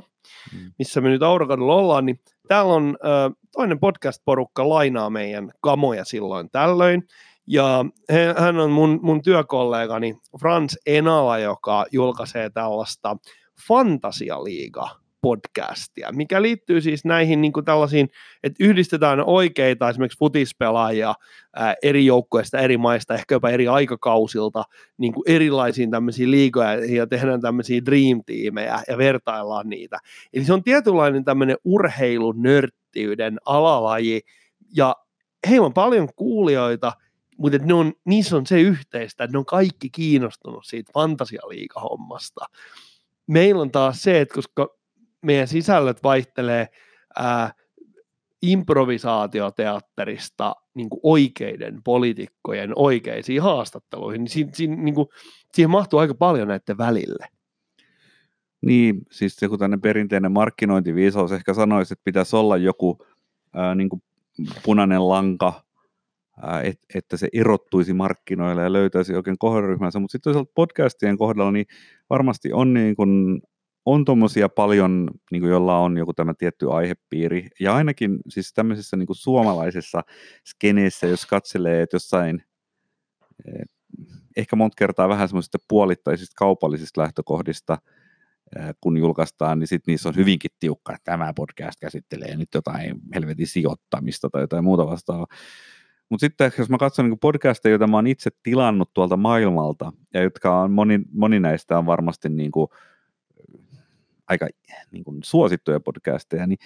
Speaker 2: mm. missä me nyt Aurokadulla ollaan, niin täällä on ää, toinen podcast-porukka lainaa meidän kamoja silloin tällöin, ja hän on mun, mun työkollegani Frans Enala, joka julkaisee tällaista Fantasialiiga podcastia, mikä liittyy siis näihin niin tällaisiin, että yhdistetään oikeita esimerkiksi futispelaajia ää, eri joukkoista, eri maista, ehkä jopa eri aikakausilta niin kuin erilaisiin tämmöisiin liigoja ja tehdään tämmöisiä dream-tiimejä ja vertaillaan niitä. Eli se on tietynlainen tämmöinen urheilunörttiyden alalaji ja heillä on paljon kuulijoita, mutta ne on, niissä on se yhteistä, että ne on kaikki kiinnostunut siitä fantasialiikahommasta meillä on taas se, että koska meidän sisällöt vaihtelee ää, improvisaatioteatterista niin kuin oikeiden poliitikkojen oikeisiin haastatteluihin, niin siinä, siinä, niin kuin, siihen mahtuu aika paljon näiden välille.
Speaker 1: Niin, siis joku tänne perinteinen markkinointiviisaus ehkä sanoisi, että pitäisi olla joku ää, niin kuin punainen lanka, ää, et, että se erottuisi markkinoille ja löytäisi oikein kohderyhmänsä, mutta sitten toisaalta podcastien kohdalla niin varmasti on niin kuin on tuommoisia paljon, niin kuin jolla on joku tämä tietty aihepiiri, ja ainakin siis tämmöisessä niin kuin suomalaisessa skeneessä, jos katselee, että jossain eh, ehkä monta kertaa vähän semmoisista puolittaisista kaupallisista lähtökohdista, eh, kun julkaistaan, niin sitten niissä on hyvinkin tiukka, että tämä podcast käsittelee nyt jotain helvetin sijoittamista tai jotain muuta vastaavaa. Mutta sitten jos mä katson niin podcasteja, joita mä oon itse tilannut tuolta maailmalta, ja jotka on, moni, moni näistä on varmasti niin kuin, aika niin kuin suosittuja podcasteja, niin,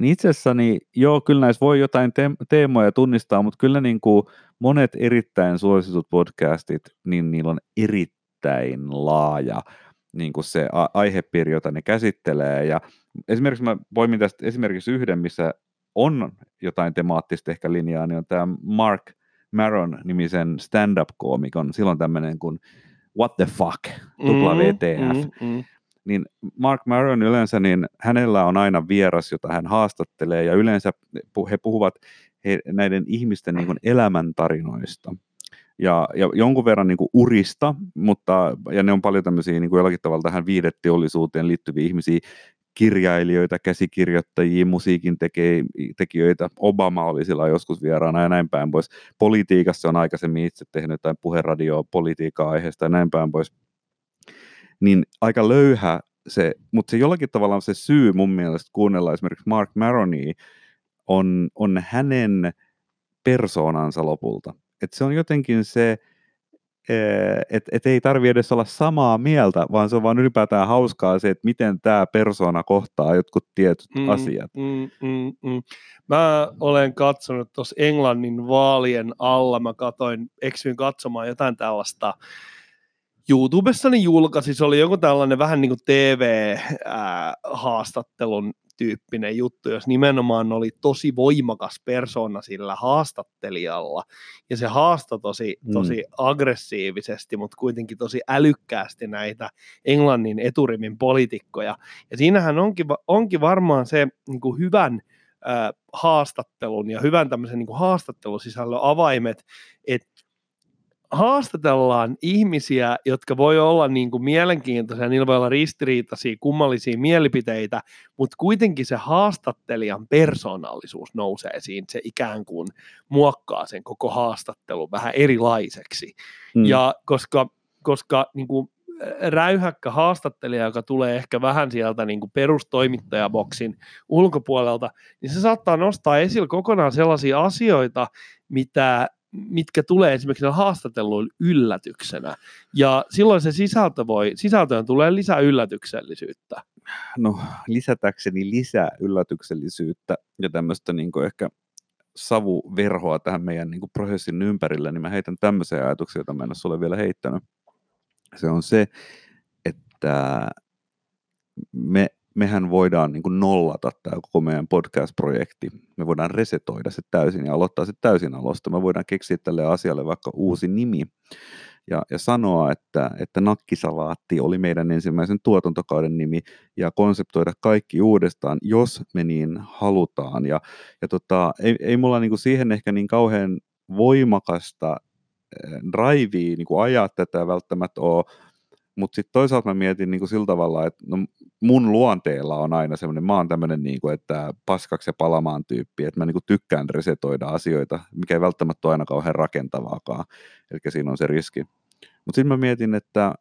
Speaker 1: niin itse asiassa niin, joo, kyllä näissä voi jotain te- teemoja tunnistaa, mutta kyllä niin kuin monet erittäin suositut podcastit, niin niillä on erittäin laaja niin kuin se a- aihepiiri, jota ne käsittelee. Ja esimerkiksi mä poimin tästä esimerkiksi yhden, missä on jotain temaattista ehkä linjaa, niin on tämä Mark Maron nimisen stand-up-koomikon. Silloin tämmöinen kuin What the fuck, tupla VTF. Mm, mm, mm niin Mark Maron yleensä, niin hänellä on aina vieras, jota hän haastattelee, ja yleensä he puhuvat he, näiden ihmisten niin kuin elämäntarinoista ja, ja jonkun verran niin kuin urista, mutta, ja ne on paljon tämmöisiä niin kuin jollakin tavalla tähän viideteollisuuteen liittyviä ihmisiä, kirjailijoita, käsikirjoittajia, musiikin tekijöitä. Obama oli sillä joskus vieraana ja näin päin pois. Politiikassa on aikaisemmin itse tehnyt jotain puheradioa politiikkaa aiheesta ja näin päin pois niin aika löyhä se, mutta se jollakin tavalla se syy mun mielestä kuunnella esimerkiksi Mark Maronia on, on hänen persoonansa lopulta. Et se on jotenkin se, että et ei tarvi edes olla samaa mieltä, vaan se on vaan ylipäätään hauskaa se, että miten tämä persona kohtaa jotkut tietyt mm, asiat.
Speaker 2: Mm, mm, mm. Mä olen katsonut tuossa Englannin vaalien alla, mä katoin, eksyin katsomaan jotain tällaista YouTubessa niin julkaisi, se oli joku tällainen vähän niin kuin TV-haastattelun tyyppinen juttu, jos nimenomaan oli tosi voimakas persona sillä haastattelijalla, ja se haasta tosi, mm. tosi mm. aggressiivisesti, mutta kuitenkin tosi älykkäästi näitä Englannin eturimin poliitikkoja, ja siinähän onkin, onkin varmaan se niin kuin hyvän äh, haastattelun ja hyvän tämmöisen niin kuin haastattelusisällön avaimet, että haastatellaan ihmisiä, jotka voi olla niin kuin mielenkiintoisia, niillä voi olla ristiriitaisia, kummallisia mielipiteitä, mutta kuitenkin se haastattelijan persoonallisuus nousee siinä, se ikään kuin muokkaa sen koko haastattelun vähän erilaiseksi. Hmm. Ja koska, koska niin kuin räyhäkkä haastattelija, joka tulee ehkä vähän sieltä niin kuin perustoimittajaboksin ulkopuolelta, niin se saattaa nostaa esille kokonaan sellaisia asioita, mitä mitkä tulee esimerkiksi haastatteluun yllätyksenä. Ja silloin se sisältö voi, sisältöön tulee lisää yllätyksellisyyttä.
Speaker 1: No lisätäkseni lisää yllätyksellisyyttä ja tämmöistä niin ehkä savuverhoa tähän meidän niin prosessin ympärillä, niin mä heitän tämmöisiä ajatuksia, joita mä en ole sulle vielä heittänyt. Se on se, että me mehän voidaan niin kuin nollata tämä koko meidän podcast-projekti. Me voidaan resetoida se täysin ja aloittaa se täysin alusta. Me voidaan keksiä tälle asialle vaikka uusi nimi ja, ja sanoa, että, että nakkisalaatti oli meidän ensimmäisen tuotantokauden nimi ja konseptoida kaikki uudestaan, jos me niin halutaan. Ja, ja tota, ei, ei mulla niin kuin siihen ehkä niin kauhean voimakasta eh, drivea niin kuin ajaa tätä välttämättä ole, mutta sitten toisaalta mä mietin niin kuin sillä tavalla, että no, mun luonteella on aina semmoinen, mä oon tämmöinen, niin että paskaksi ja palamaan tyyppi, että mä niin kuin tykkään resetoida asioita, mikä ei välttämättä ole aina kauhean rakentavaakaan, eli siinä on se riski. Mutta sitten mä mietin, että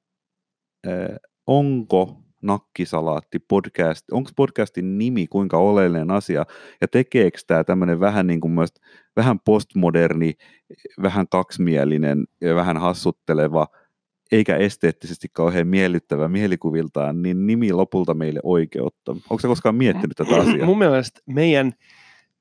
Speaker 1: äh, onko nakkisalaatti podcast, onko podcastin nimi kuinka oleellinen asia, ja tekeekö tämä tämmöinen vähän niin kuin vähän postmoderni, vähän kaksimielinen ja vähän hassutteleva – eikä esteettisesti kauhean miellyttävä mielikuviltaan, niin nimi lopulta meille oikeutta. Onko se koskaan miettinyt tätä asiaa?
Speaker 2: Mun mielestä meidän,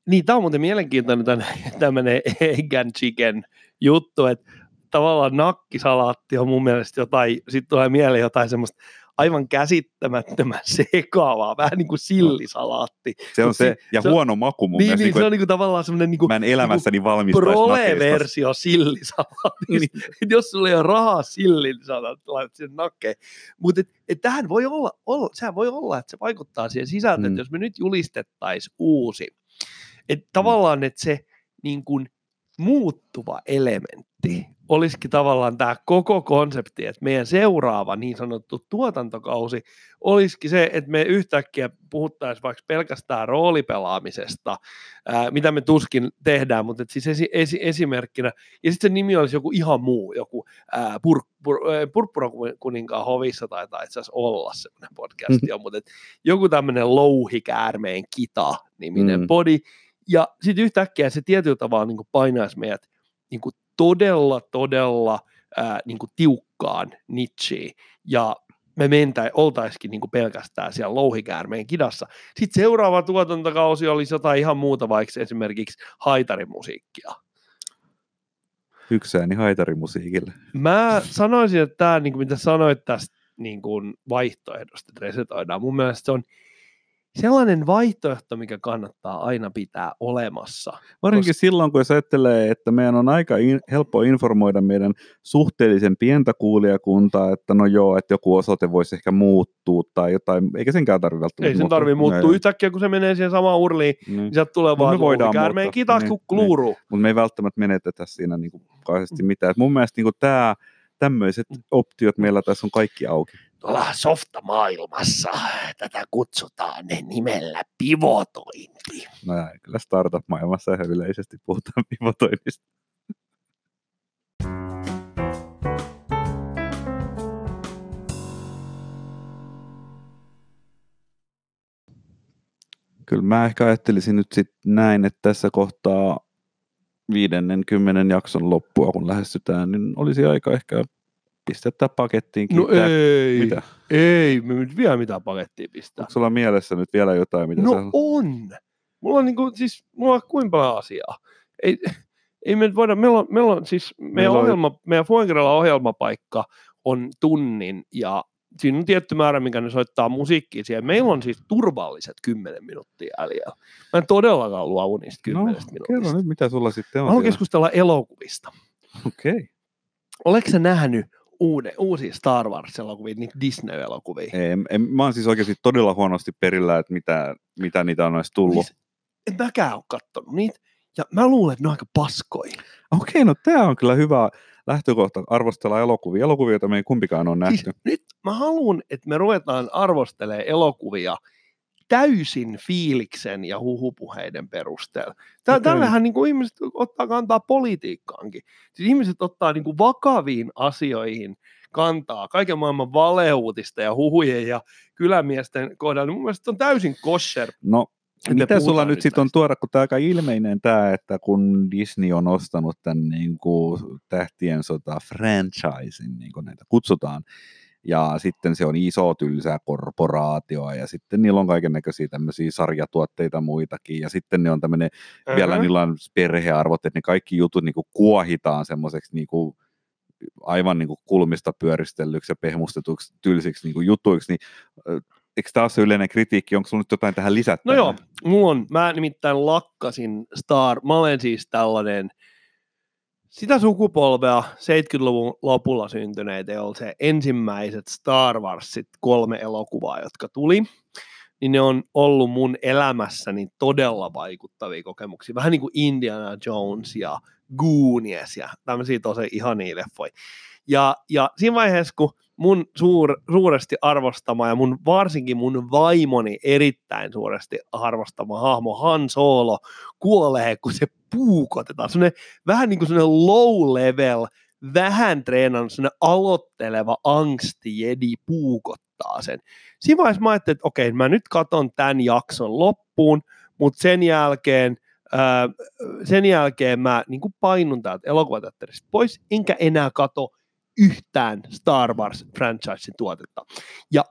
Speaker 2: niin tämä on muuten mielenkiintoinen tämmöinen egg and chicken juttu, että tavallaan nakkisalaatti on mun mielestä jotain, sitten tulee mieleen jotain semmoista aivan käsittämättömän sekaavaa, vähän niin kuin sillisalaatti.
Speaker 1: Se on Mut se, ja se huono on, maku mun
Speaker 2: niin,
Speaker 1: mielestä.
Speaker 2: Niin, se on niin kuin tavallaan semmoinen niin kuin,
Speaker 1: mä en elämässäni
Speaker 2: niin
Speaker 1: valmistaisi
Speaker 2: Prole-versio sillisalaatista. niin. Jos sulla ei ole rahaa sillin, niin laitat sen nakkeen. Mutta et, et tähän voi olla, olla, sehän voi olla, että se vaikuttaa siihen sisältöön, mm. jos me nyt julistettaisiin uusi. Että tavallaan, että se niin kuin muuttuva elementti olisikin tavallaan tämä koko konsepti, että meidän seuraava niin sanottu tuotantokausi olisikin se, että me yhtäkkiä puhuttaisiin vaikka pelkästään roolipelaamisesta, ää, mitä me tuskin tehdään, mutta siis esi- esi- esimerkkinä, ja sitten se nimi olisi joku ihan muu, joku ää, pur- pur- purppurakuninkaan hovissa taitaa itse asiassa olla semmoinen podcast, mm. mutta joku tämmöinen louhikäärmeen kita-niminen mm. body, ja sitten yhtäkkiä se tietyllä tavalla niin painaisi meidät niin kuin todella, todella ää, niin kuin tiukkaan nichiin, ja me mentä, oltaisikin niin kuin pelkästään siellä louhikäärmeen kidassa. Sitten seuraava tuotantokausi olisi jotain ihan muuta, vaikka esimerkiksi haitarimusiikkia.
Speaker 1: Yksi ääni haitarimusiikille.
Speaker 2: Mä sanoisin, että tämä, niin kuin mitä sanoit tästä niin kuin vaihtoehdosta, että resetoidaan, mun mielestä se on sellainen vaihtoehto, mikä kannattaa aina pitää olemassa.
Speaker 1: Varsinkin koska... silloin, kun jos ajattelee, että meidän on aika in, helppo informoida meidän suhteellisen pientä kuulijakuntaa, että no joo, että joku osoite voisi ehkä muuttua tai jotain, eikä senkään tarvitse välttämättä
Speaker 2: Ei sen tarvitse muuttua no, yhtäkkiä, kun se menee siihen samaan urliin, niin, niin sieltä tulee vaan voidaan käärmeen kitas niin, kluuru. Niin.
Speaker 1: Mutta me ei välttämättä menetetä siinä niin kuin kauheasti mitään. Et mun mielestä niin tämä tämmöiset optiot meillä tässä on kaikki auki
Speaker 2: tuolla softamaailmassa tätä kutsutaan nimellä pivotointi.
Speaker 1: No ja, kyllä startup-maailmassa ihan yleisesti puhutaan pivotoinnista. Kyllä mä ehkä ajattelisin nyt sitten näin, että tässä kohtaa viidennen kymmenen jakson loppua, kun lähestytään, niin olisi aika ehkä pistettä pakettiin.
Speaker 2: No ei,
Speaker 1: Mitä?
Speaker 2: ei, me nyt vielä mitään pakettia pistää.
Speaker 1: Onko sulla mielessä nyt vielä jotain, mitä
Speaker 2: No
Speaker 1: sä...
Speaker 2: on. Mulla on niinku, siis, mulla on kuinka paljon asiaa. Ei, ei me nyt voida, meillä on, meillä on siis, meidän,
Speaker 1: Meillä on-
Speaker 2: ohjelma, meidän Fuengrella ohjelmapaikka on tunnin ja siinä on tietty määrä, mikä ne soittaa musiikkia siellä. Meillä on siis turvalliset 10 minuuttia jäljellä. Mä en todellakaan luovu niistä
Speaker 1: no,
Speaker 2: 10
Speaker 1: kerro
Speaker 2: minuutista.
Speaker 1: nyt, mitä sulla sitten on.
Speaker 2: Mä haluan keskustella elokuvista.
Speaker 1: Okei. Okay.
Speaker 2: Oletko sä nähnyt uude, uusia Star Wars-elokuvia, niitä Disney-elokuvia?
Speaker 1: En, en, mä oon siis oikeasti todella huonosti perillä, että mitä, mitä niitä on edes tullut.
Speaker 2: Siis, en mäkään ole kattonut niitä. Ja mä luulen, että ne on aika paskoja.
Speaker 1: Okei, no tämä on kyllä hyvä lähtökohta arvostella elokuvia. Elokuvia, joita me ei kumpikaan ole nähty.
Speaker 2: Siis nyt mä haluan, että me ruvetaan arvostelemaan elokuvia täysin fiiliksen ja huhupuheiden perusteella. Tää,
Speaker 1: Okei.
Speaker 2: Tällähän niin kuin ihmiset ottaa kantaa politiikkaankin. Siis ihmiset ottaa niin kuin vakaviin asioihin kantaa kaiken maailman valeuutista ja huhujen ja kylämiesten kohdalla. Niin mun mielestä se on täysin kosher.
Speaker 1: No, mitä sulla nyt sitten on tuoda, kun tämä aika ilmeinen tämä, että kun Disney on ostanut tämän niin kuin tähtien sota franchisein, niin kuin näitä kutsutaan, ja sitten se on iso tylsä korporaatio, ja sitten niillä on kaiken näköisiä tämmöisiä sarjatuotteita muitakin, ja sitten ne on tämmöinen, uh-huh. vielä niillä on perhearvot, että ne kaikki jutut niin kuin kuohitaan semmoiseksi niin kuin aivan niin kuin kulmista pyöristellyksi ja pehmustetuksi tylsiksi niin kuin jutuiksi, niin eikö tämä ole se yleinen kritiikki, onko sulla nyt jotain tähän
Speaker 2: No
Speaker 1: lisättävää?
Speaker 2: joo, mulla on, mä nimittäin lakkasin Star, mä olen siis tällainen sitä sukupolvea 70-luvun lopulla syntyneitä, joilla se ensimmäiset Star Warsit kolme elokuvaa, jotka tuli, niin ne on ollut mun elämässäni todella vaikuttavia kokemuksia. Vähän niin kuin Indiana Jones ja Goonies ja tämmöisiä tosi ihania leffoja. Ja, ja siinä vaiheessa, kun mun suur, suuresti arvostama ja mun varsinkin mun vaimoni erittäin suuresti arvostama hahmo Han Solo kuolee, kun se puukotetaan. Sellainen, vähän niin kuin sellainen low level, vähän treenannut, sellainen aloitteleva angsti jedi puukottaa sen. Siinä vaiheessa mä ajattelin, että okei, mä nyt katon tämän jakson loppuun, mutta sen jälkeen sen jälkeen mä niin painun täältä elokuvateatterista pois, enkä enää kato yhtään Star Wars-franchisein tuotetta. Ja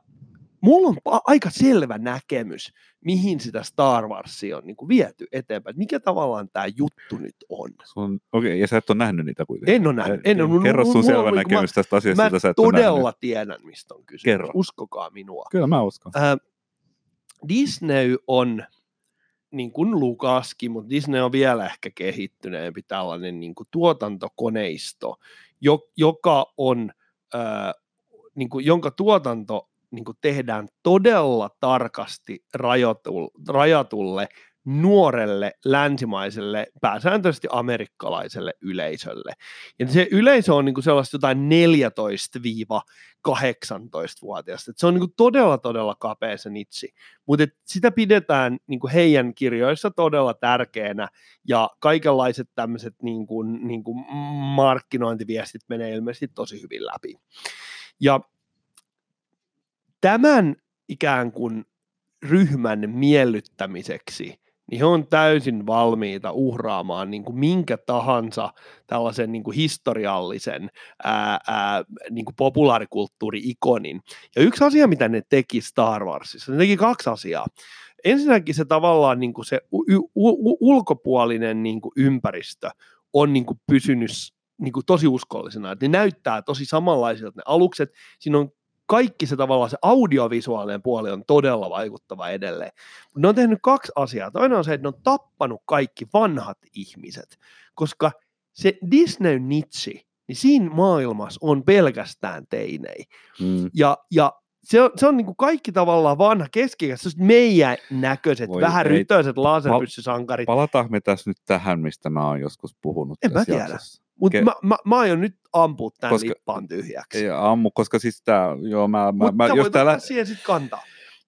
Speaker 2: mulla on aika selvä näkemys, mihin sitä Star Warsia on niin kuin viety eteenpäin. Mikä tavallaan tämä juttu nyt on.
Speaker 1: Sun, okei, ja sä et ole nähnyt niitä kuitenkin.
Speaker 2: En ole nähnyt. En ole,
Speaker 1: Kerro sun
Speaker 2: mulla-
Speaker 1: selvä
Speaker 2: mulla-
Speaker 1: näkemys tästä asiasta,
Speaker 2: Mä
Speaker 1: sä et ole
Speaker 2: todella
Speaker 1: nähnyt.
Speaker 2: tiedän, mistä on kysymys.
Speaker 1: Kerro.
Speaker 2: Uskokaa minua.
Speaker 1: Kyllä mä uskon.
Speaker 2: Ää, Disney on, niin kuin Lukaskin, mutta Disney on vielä ehkä kehittyneempi tällainen niin kuin tuotantokoneisto, jo, joka on, ää, niin kuin, jonka tuotanto niin kuin tehdään todella tarkasti rajatulle, rajatulle nuorelle länsimaiselle, pääsääntöisesti amerikkalaiselle yleisölle. Ja se yleisö on niin kuin sellaista jotain 14-18-vuotiaista. Et se on niin kuin todella, todella kapea se nitsi. Mutta sitä pidetään niin kuin heidän kirjoissa todella tärkeänä ja kaikenlaiset tämmöiset niin kuin, niin kuin markkinointiviestit menee ilmeisesti tosi hyvin läpi. Ja tämän ikään kuin ryhmän miellyttämiseksi, niin he on täysin valmiita uhraamaan niin kuin minkä tahansa tällaisen niin kuin historiallisen ää, ää, niin kuin populaarikulttuuri-ikonin. Ja yksi asia, mitä ne teki Star Warsissa, ne teki kaksi asiaa. Ensinnäkin se tavallaan niin kuin se u- u- u- ulkopuolinen niin kuin ympäristö on niin kuin pysynyt niin kuin tosi uskollisena. Että ne näyttää tosi samanlaisilta ne alukset. Siinä on kaikki se tavallaan se audiovisuaalinen puoli on todella vaikuttava edelleen. Mutta ne on tehnyt kaksi asiaa. Toinen on se, että ne on tappanut kaikki vanhat ihmiset, koska se Disney-nitsi, niin siinä maailmassa on pelkästään teinei.
Speaker 1: Mm.
Speaker 2: Ja, ja se on, se on niin kuin kaikki tavallaan vanha keskikäs, meidän näköiset,
Speaker 1: Voi
Speaker 2: vähän
Speaker 1: ei.
Speaker 2: rytöiset laserpyssysankarit.
Speaker 1: Palataan me tässä nyt tähän, mistä mä oon joskus puhunut
Speaker 2: En mä
Speaker 1: tässä
Speaker 2: tiedä.
Speaker 1: jaksossa.
Speaker 2: Mutta
Speaker 1: Ke-
Speaker 2: mä, mä, mä aion nyt ampua tämän
Speaker 1: Koska-
Speaker 2: lippaan tyhjäksi.
Speaker 1: Ei ammu, koska siis tää, joo, mä, mä, mä jos täällä,
Speaker 2: siihen sitten kantaa.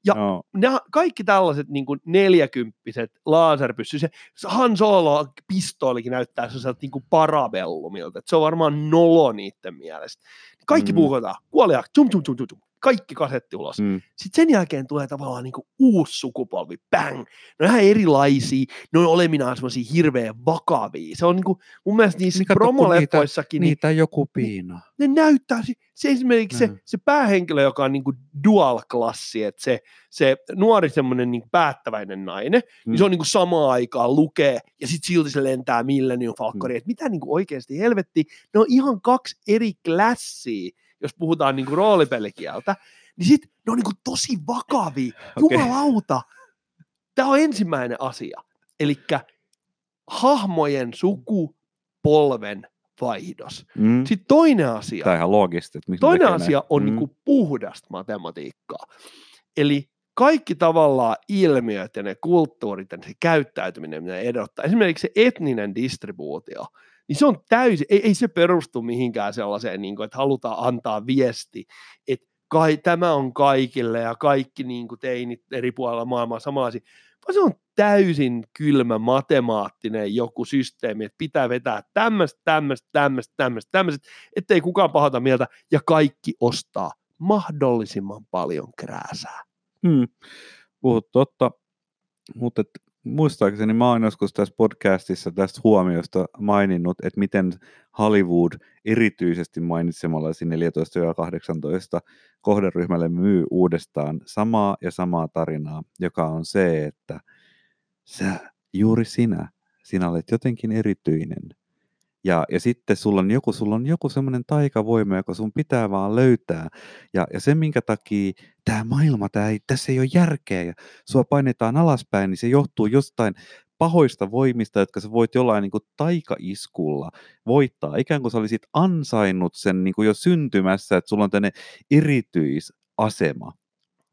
Speaker 2: ja- nämä kaikki tällaiset niin kuin neljäkymppiset laserpyssy, se Han Solo pistoolikin näyttää sellaiselta niin kuin parabellumilta, että se on varmaan nolo niiden mielestä. Kaikki
Speaker 1: Mm.
Speaker 2: mm. puukotaan, kuolia, tum, tum, tum, tum, tum. Kaikki kasetti ulos.
Speaker 1: Mm.
Speaker 2: Sitten sen jälkeen tulee tavallaan niin kuin uusi sukupolvi, bang. Ne on ihan erilaisia, ne on oleminaan semmoisia hirveän vakavia. Se on niin kuin, mun mielestä niissä
Speaker 1: Niin kun
Speaker 2: promoleffoissakin, niin
Speaker 1: Niitä joku piina.
Speaker 2: ne näyttää, se, se esimerkiksi se,
Speaker 1: Mm.
Speaker 2: se päähenkilö, joka on niin kuin dual-klassi, että se, se nuori semmoinen niin päättäväinen nainen, mm.
Speaker 1: Mm.
Speaker 2: niin se on niin kuin samaan aikaan lukee, ja sitten silti se lentää Millennium Falconiin, mm. että mitä niin kuin oikeasti helvetti, ne on ihan kaksi eri klassia, jos puhutaan niin kuin roolipelikieltä, niin sitten ne on niin kuin tosi vakavia,
Speaker 1: Okei.
Speaker 2: jumalauta. Tämä on ensimmäinen asia, eli hahmojen sukupolven vaihdos.
Speaker 1: Mm.
Speaker 2: Sitten toinen asia,
Speaker 1: Tämä on ihan loogista.
Speaker 2: Toinen asia
Speaker 1: näin.
Speaker 2: on
Speaker 1: Mm.
Speaker 2: niin kuin puhdasta matematiikkaa. Eli kaikki tavallaan ilmiöt ja ne kulttuurit ja se käyttäytyminen, mitä ne edottaa, esimerkiksi se etninen distribuutio, niin se on täysin, ei, ei se perustu mihinkään sellaiseen, niin kuin, että halutaan antaa viesti, että kai, tämä on kaikille ja kaikki niin kuin teinit eri puolilla maailmaa samanlaisia, vaan se on täysin kylmä matemaattinen joku systeemi, että pitää vetää tämmöistä, tämmöistä, tämmöistä, tämmöistä, tämmöistä, ettei kukaan pahata mieltä ja kaikki ostaa mahdollisimman paljon krääsää.
Speaker 1: Mm. Puhut totta, mutta muistaakseni mä oon joskus tässä podcastissa tästä huomiosta maininnut, että miten Hollywood erityisesti mainitsemalla siinä 14-18 kohderyhmälle myy uudestaan samaa ja samaa tarinaa, joka on se, että sä, juuri sinä, sinä olet jotenkin erityinen. Ja, ja sitten sulla on joku, sulla on joku semmoinen taikavoima, joka sun pitää vaan löytää. Ja, ja se, minkä takia tämä maailma, tää ei, tässä ei ole järkeä ja sua painetaan alaspäin, niin se johtuu jostain pahoista voimista, jotka sä voit jollain niin kuin taikaiskulla voittaa. Ikään kuin sä olisit ansainnut sen niin kuin jo syntymässä, että sulla on tänne erityisasema.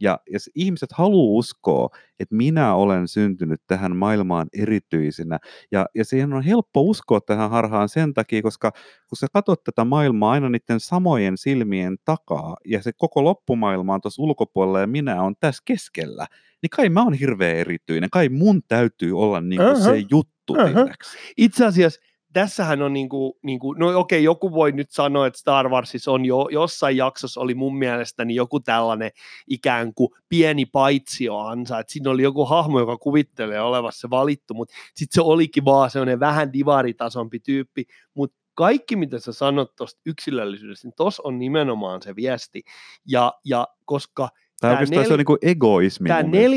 Speaker 1: Ja jos ihmiset haluaa uskoa, että minä olen syntynyt tähän maailmaan erityisenä, ja, ja siihen on helppo uskoa tähän harhaan sen takia, koska kun sä katsot tätä maailmaa aina niiden samojen silmien takaa, ja se koko loppumaailma on tuossa ulkopuolella, ja minä on tässä keskellä, niin kai mä oon hirveän erityinen, kai mun täytyy olla niin kuin se juttu, tiedäks?
Speaker 2: Itse asiassa tässähän on niinku, niinku no okei, joku voi nyt sanoa, että Star Warsissa on jo, jossain jaksossa oli mun mielestäni joku tällainen ikään kuin pieni paitsioansa, että siinä oli joku hahmo, joka kuvittelee olevassa valittu, mutta sitten se olikin vaan sellainen vähän divaritasompi tyyppi, mutta kaikki, mitä sä sanot tuosta yksilöllisyydestä, niin tuossa on nimenomaan se viesti. Ja, ja koska
Speaker 1: Tai
Speaker 2: Tää
Speaker 1: oikeastaan se
Speaker 2: nel-
Speaker 1: on niin kuin egoismi.
Speaker 2: tämä
Speaker 1: mun mielestä.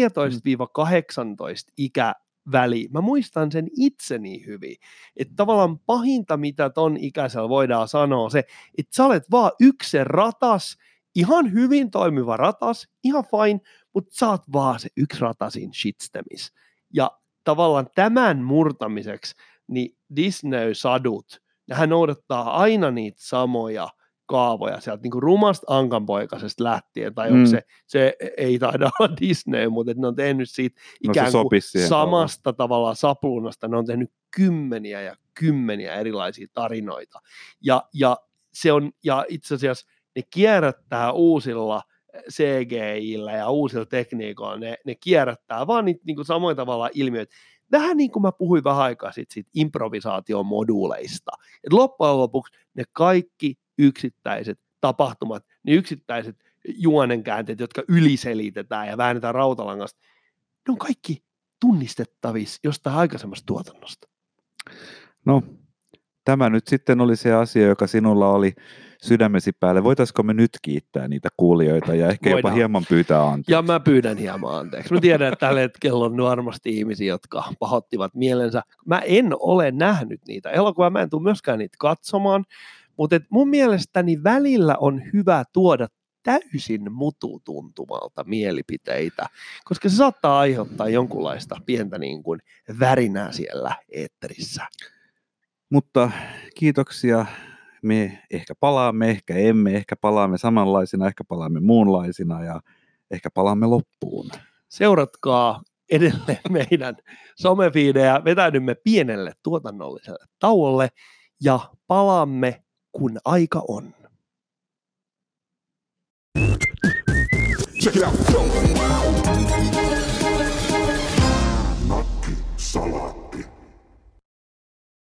Speaker 2: 14-18 ikäväli, mä muistan sen itse niin hyvin, että tavallaan pahinta, mitä ton ikäisellä voidaan sanoa, se, että sä olet vaan yksi ratas, ihan hyvin toimiva ratas, ihan fine, mutta sä oot vaan se yksi ratasin shitstemis. Ja tavallaan tämän murtamiseksi, niin Disney-sadut, nehän noudattaa aina niitä samoja kaavoja sieltä niin kuin rumasta ankanpoikasesta lähtien, tai mm. Onko se, se ei taida olla Disney, mutta että ne on tehnyt siitä
Speaker 1: No
Speaker 2: ikään kuin
Speaker 1: sopisi siihen
Speaker 2: samasta tavallaan sapluunasta, ne on tehnyt kymmeniä ja kymmeniä erilaisia tarinoita. Ja, ja, se on, ja itse asiassa ne kierrättää uusilla CGIllä ja uusilla tekniikoilla, ne, ne kierrättää vaan niitä niin kuin samoin tavalla ilmiöitä. Vähän niin kuin mä puhuin vähän aikaa sitten siitä improvisaatiomoduuleista. Et loppujen lopuksi ne kaikki yksittäiset tapahtumat, ne yksittäiset juonenkäänteet, jotka yliselitetään ja väännetään rautalangasta, ne on kaikki tunnistettavissa jostain aikaisemmasta tuotannosta.
Speaker 1: No, tämä nyt sitten oli se asia, joka sinulla oli sydämesi päälle. Voitaisiko me nyt kiittää niitä kuulijoita ja ehkä jopa
Speaker 2: Voidaan.
Speaker 1: hieman pyytää anteeksi?
Speaker 2: Ja mä pyydän hieman anteeksi. Mä tiedän, että tällä hetkellä on varmasti ihmisiä, jotka pahoittivat mielensä. Mä en ole nähnyt niitä elokuvia, mä en tule myöskään niitä katsomaan, mutta mun mielestäni välillä on hyvä tuoda täysin mututuntumalta mielipiteitä, koska se saattaa aiheuttaa jonkunlaista pientä niin kuin värinää siellä eetterissä.
Speaker 1: Mutta kiitoksia. Me ehkä palaamme, ehkä emme, ehkä palaamme samanlaisina, ehkä palaamme muunlaisina ja ehkä palaamme loppuun.
Speaker 2: Seuratkaa edelleen meidän somefiidejä, vetäydymme pienelle tuotannolliselle tauolle ja palaamme, kun aika on.
Speaker 3: Check it out.